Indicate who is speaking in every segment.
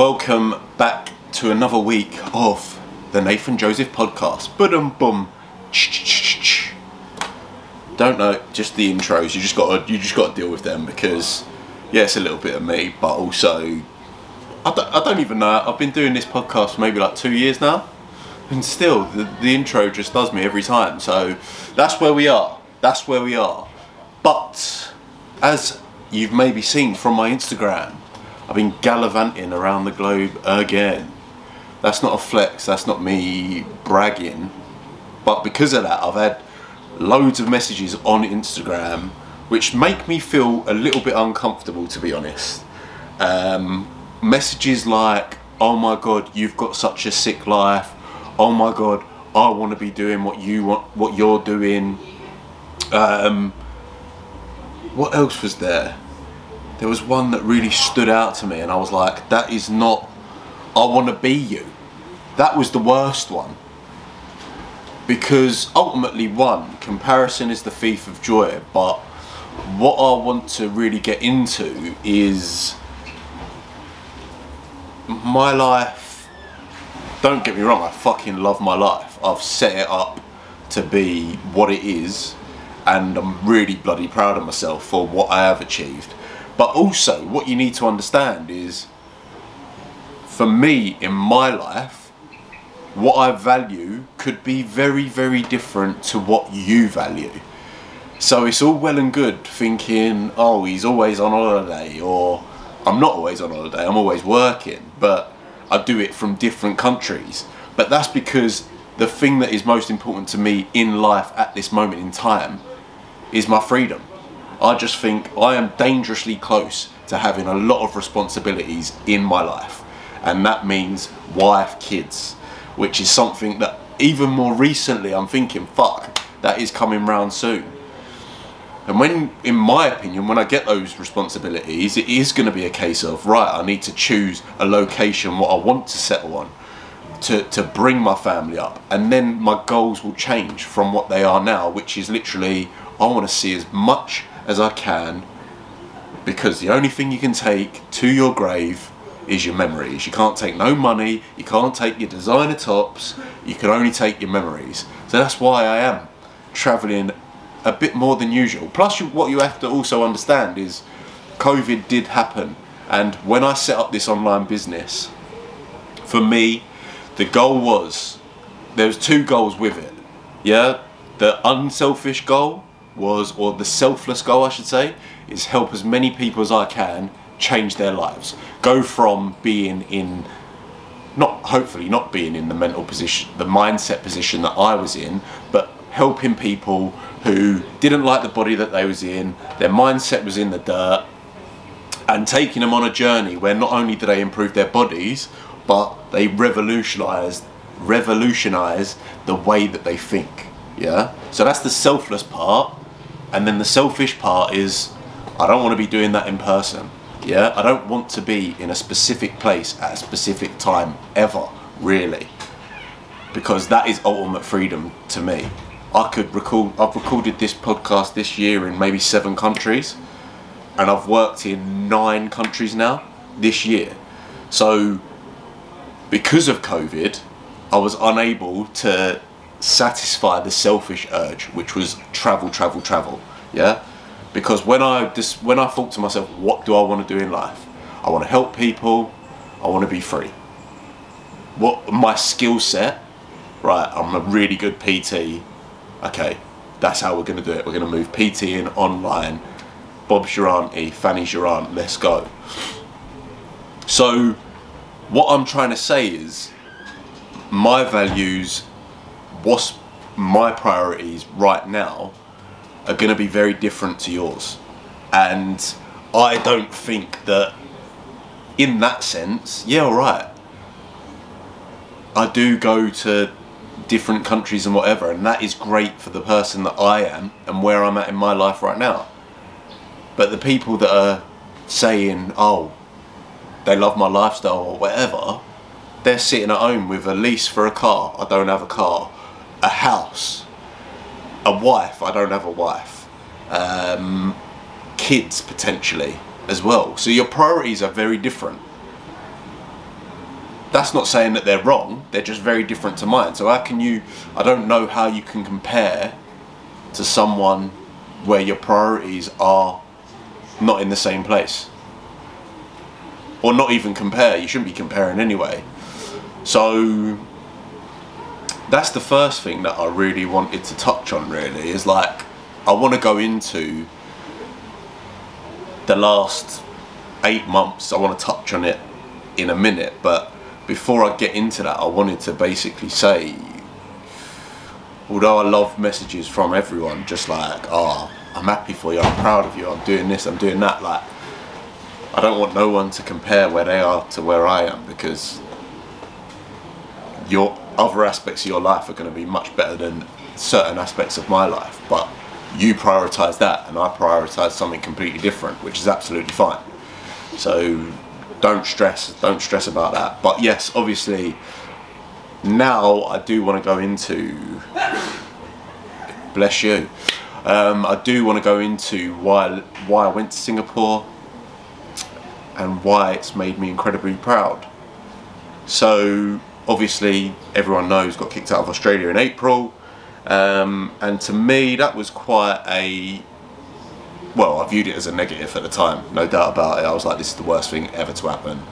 Speaker 1: welcome back to another week of the Nathan Joseph podcast. Boom, boom. Don't know, just the intros. You just got to, you just got to deal with them because, yeah, it's a little bit of me, but also, I don't, I don't even know. I've been doing this podcast for maybe like two years now, and still, the, the intro just does me every time. So that's where we are. That's where we are. But as you've maybe seen from my Instagram, I've been gallivanting around the globe again. That's not a flex, that's not me bragging. But because of that, I've had loads of messages on Instagram which make me feel a little bit uncomfortable, to be honest. Um, messages like, oh my god, you've got such a sick life. Oh my god, I want to be doing what you want, what you're doing. Um, what else was there? There was one that really stood out to me, and I was like, that is not, I want to be you. That was the worst one. Because ultimately, one, comparison is the thief of joy, but what I want to really get into is my life. Don't get me wrong, I fucking love my life. I've set it up to be what it is, and I'm really bloody proud of myself for what I have achieved. But also, what you need to understand is for me in my life, what I value could be very, very different to what you value. So it's all well and good thinking, oh, he's always on holiday, or I'm not always on holiday, I'm always working, but I do it from different countries. But that's because the thing that is most important to me in life at this moment in time is my freedom. I just think I am dangerously close to having a lot of responsibilities in my life. And that means wife, kids, which is something that even more recently I'm thinking, fuck, that is coming round soon. And when, in my opinion, when I get those responsibilities, it is going to be a case of, right, I need to choose a location, what I want to settle on, to, to bring my family up. And then my goals will change from what they are now, which is literally, I want to see as much as I can because the only thing you can take to your grave is your memories. You can't take no money, you can't take your designer tops, you can only take your memories. So that's why I am travelling a bit more than usual. Plus, what you have to also understand is COVID did happen, and when I set up this online business, for me, the goal was there was two goals with it. Yeah, the unselfish goal was, or the selfless goal, I should say, is help as many people as I can change their lives. Go from being in, not hopefully not being in the mental position, the mindset position that I was in, but helping people who didn't like the body that they was in, their mindset was in the dirt, and taking them on a journey where not only do they improve their bodies, but they revolutionize revolutionize the way that they think. Yeah? So that's the selfless part and then the selfish part is I don't want to be doing that in person. Yeah, I don't want to be in a specific place at a specific time ever, really, because that is ultimate freedom to me. I could record. I've recorded this podcast this year in maybe seven countries, and I've worked in nine countries now this year. So, because of COVID, I was unable to satisfy the selfish urge, which was travel, travel, travel. Yeah, because when I just when I thought to myself, what do I want to do in life? I want to help people. I want to be free. What my skill set? Right, I'm a really good PT. Okay, that's how we're going to do it. We're going to move PT in online. Auntie, Fanny's your aunt. Let's go. So, what I'm trying to say is, my values what's my priorities right now are going to be very different to yours. And I don't think that, in that sense, yeah, all right. I do go to different countries and whatever, and that is great for the person that I am and where I'm at in my life right now. But the people that are saying, oh, they love my lifestyle or whatever, they're sitting at home with a lease for a car. I don't have a car a house, a wife. I don't have a wife. Um, kids potentially as well. So your priorities are very different. that's not saying that they're wrong. They're just very different to mine. So how can you? I don't know how you can compare to someone where your priorities are not in the same place, or not even compare. You shouldn't be comparing anyway. So that's the first thing that I really wanted to touch on. Really, is like I want to go into the last eight months. I want to touch on it in a minute, but before I get into that, I wanted to basically say, although I love messages from everyone, just like, oh, I'm happy for you, I'm proud of you, I'm doing this, I'm doing that, like, I don't want no one to compare where they are to where I am because your other aspects of your life are going to be much better than certain aspects of my life, but you prioritize that and I prioritize something completely different, which is absolutely fine. So don't stress, don't stress about that. But yes, obviously, now I do want to go into. Bless you. Um, I do want to go into why why I went to Singapore and why it's made me incredibly proud. So obviously, everyone knows got kicked out of Australia in April, um, and to me that was quite a well, I viewed it as a negative at the time, no doubt about it. I was like, this is the worst thing ever to happen.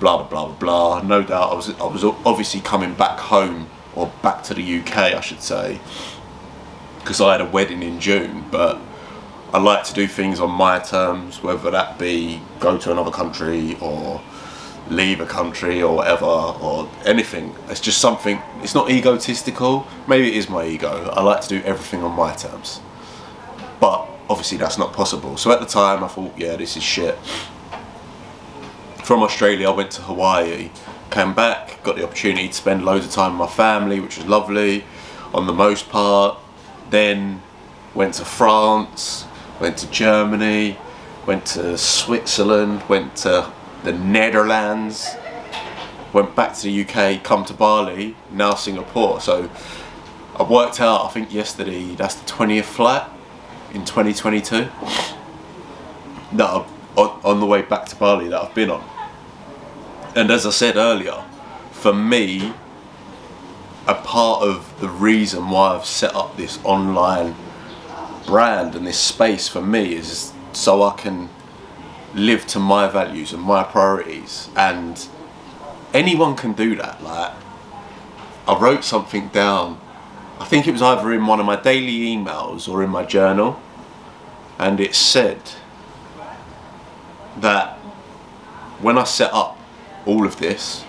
Speaker 1: Blah blah blah blah blah. No doubt, I was I was obviously coming back home or back to the UK, I should say, because I had a wedding in June. But I like to do things on my terms, whether that be go to another country or leave a country or whatever or anything. It's just something. It's not egotistical. Maybe it is my ego. I like to do everything on my terms, but obviously that's not possible. So at the time I thought, yeah, this is shit. From Australia, I went to Hawaii, came back, got the opportunity to spend loads of time with my family, which was lovely on the most part. Then went to France, went to Germany, went to Switzerland, went to the Netherlands, went back to the UK, come to Bali, now Singapore. So I worked out, I think yesterday, that's the 20th flight in 2022 that I've, on, on the way back to Bali that I've been on. And as I said earlier, for me, a part of the reason why I've set up this online brand and this space for me is so I can live to my values and my priorities. And anyone can do that. Like I wrote something down. I think it was either in one of my daily emails or in my journal. And it said that when I set up all of this,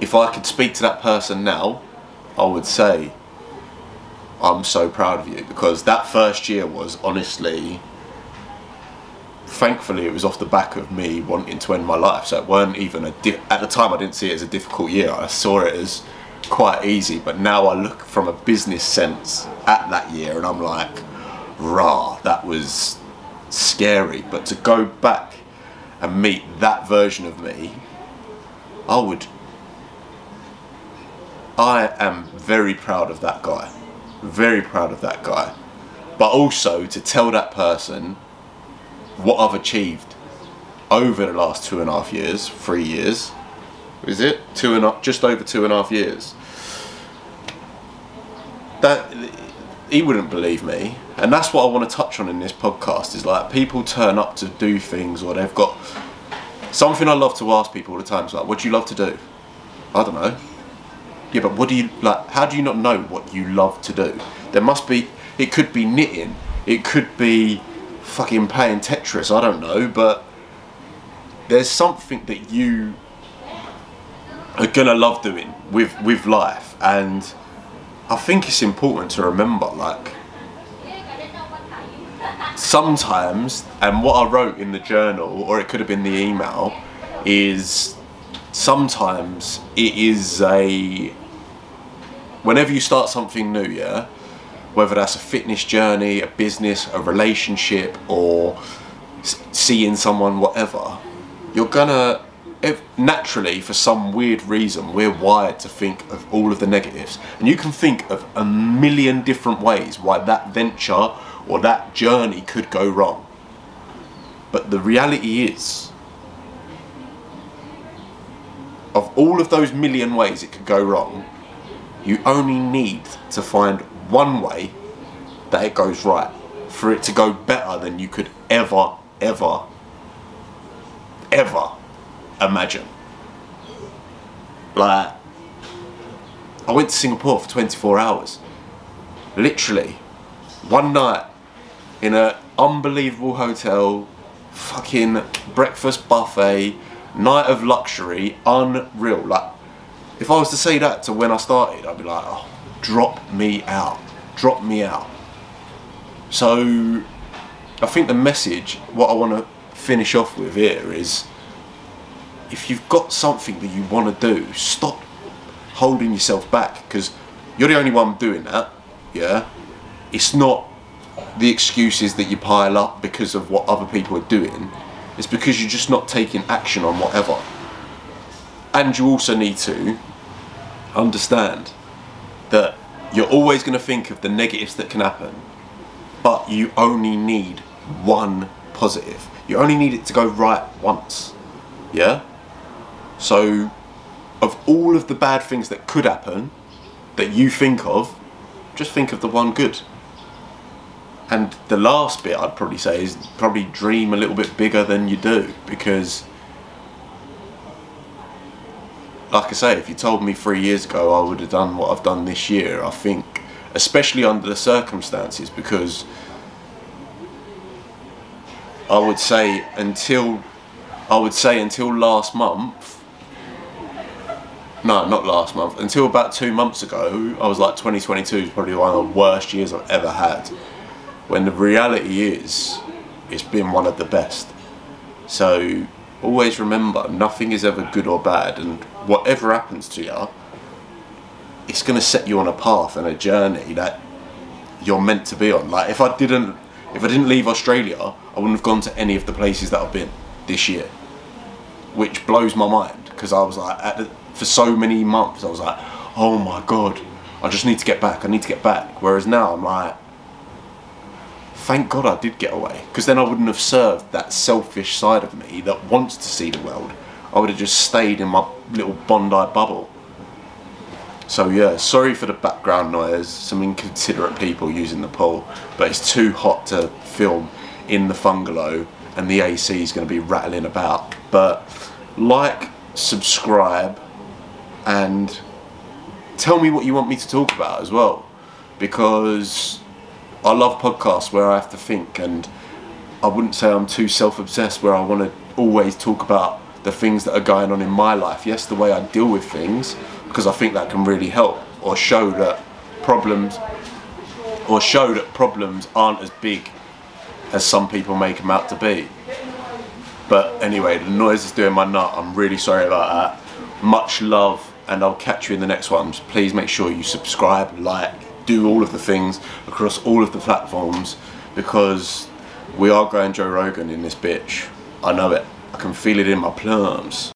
Speaker 1: if I could speak to that person now, I would say, I'm so proud of you. Because that first year was honestly, thankfully, it was off the back of me wanting to end my life. So it weren't even a, di- at the time, I didn't see it as a difficult year. I saw it as quite easy, but now I look from a business sense at that year and I'm like, rah, that was scary. But to go back and meet that version of me, I would. I am very proud of that guy. Very proud of that guy. But also to tell that person what I've achieved over the last two and a half years, three years. Is it? Two and a, just over two and a half years. That he wouldn't believe me and that's what i want to touch on in this podcast is like people turn up to do things or they've got something i love to ask people all the time is like what do you love to do i don't know yeah but what do you like how do you not know what you love to do there must be it could be knitting it could be fucking playing tetris i don't know but there's something that you are gonna love doing with with life and I think it's important to remember, like, sometimes, and what I wrote in the journal, or it could have been the email, is sometimes it is a. Whenever you start something new, yeah, whether that's a fitness journey, a business, a relationship, or seeing someone, whatever, you're gonna if naturally for some weird reason we're wired to think of all of the negatives. And you can think of a million different ways why that venture or that journey could go wrong. But the reality is of all of those million ways it could go wrong, you only need to find one way that it goes right for it to go better than you could ever, ever, ever imagine. Like, I went to Singapore for 24 hours. Literally, one night in an unbelievable hotel, fucking breakfast buffet, night of luxury, unreal. Like, if I was to say that to when I started, I'd be like, oh, drop me out, drop me out. So, I think the message, what I want to finish off with here is if you've got something that you want to do, stop holding yourself back because you're the only one doing that. Yeah, it's not the excuses that you pile up because of what other people are doing. It's because you're just not taking action on whatever. And you also need to understand that you're always going to think of the negatives that can happen, but you only need one positive. You only need it to go right once. Yeah? So, of all of the bad things that could happen that you think of, just think of the one good. And the last bit I'd probably say is probably dream a little bit bigger than you do because, like I say, if you told me three years ago I would have done what I've done this year, I think, especially under the circumstances, because I would say until I would say until last month. No, not last month. Until about two months ago, I was like 2022 is probably one of the worst years I've ever had. When the reality is, it's been one of the best. So always remember, nothing is ever good or bad, and whatever happens to you, it's going to set you on a path and a journey that you're meant to be on. Like if I didn't, if I didn't leave Australia, I wouldn't have gone to any of the places that I've been this year, which blows my mind because I was like, the, for so many months, I was like, oh my god, I just need to get back. I need to get back. Whereas now I'm like, thank God I did get away because then I wouldn't have served that selfish side of me that wants to see the world. I would have just stayed in my little Bondi bubble. So yeah, sorry for the background noise. Some inconsiderate people using the pool, but it's too hot to film in the bungalow and the AC is going to be rattling about. But like, subscribe, and tell me what you want me to talk about as well, because I love podcasts where I have to think, and I wouldn't say I'm too self-obsessed where I want to always talk about the things that are going on in my life. Yes, the way I deal with things, because I think that can really help, or show that problems, or show that problems aren't as big as some people make them out to be. But anyway, the noise is doing my nut. I'm really sorry about that. Much love, and I'll catch you in the next ones. Please make sure you subscribe, like, do all of the things across all of the platforms because we are growing Joe Rogan in this bitch. I know it. I can feel it in my plums.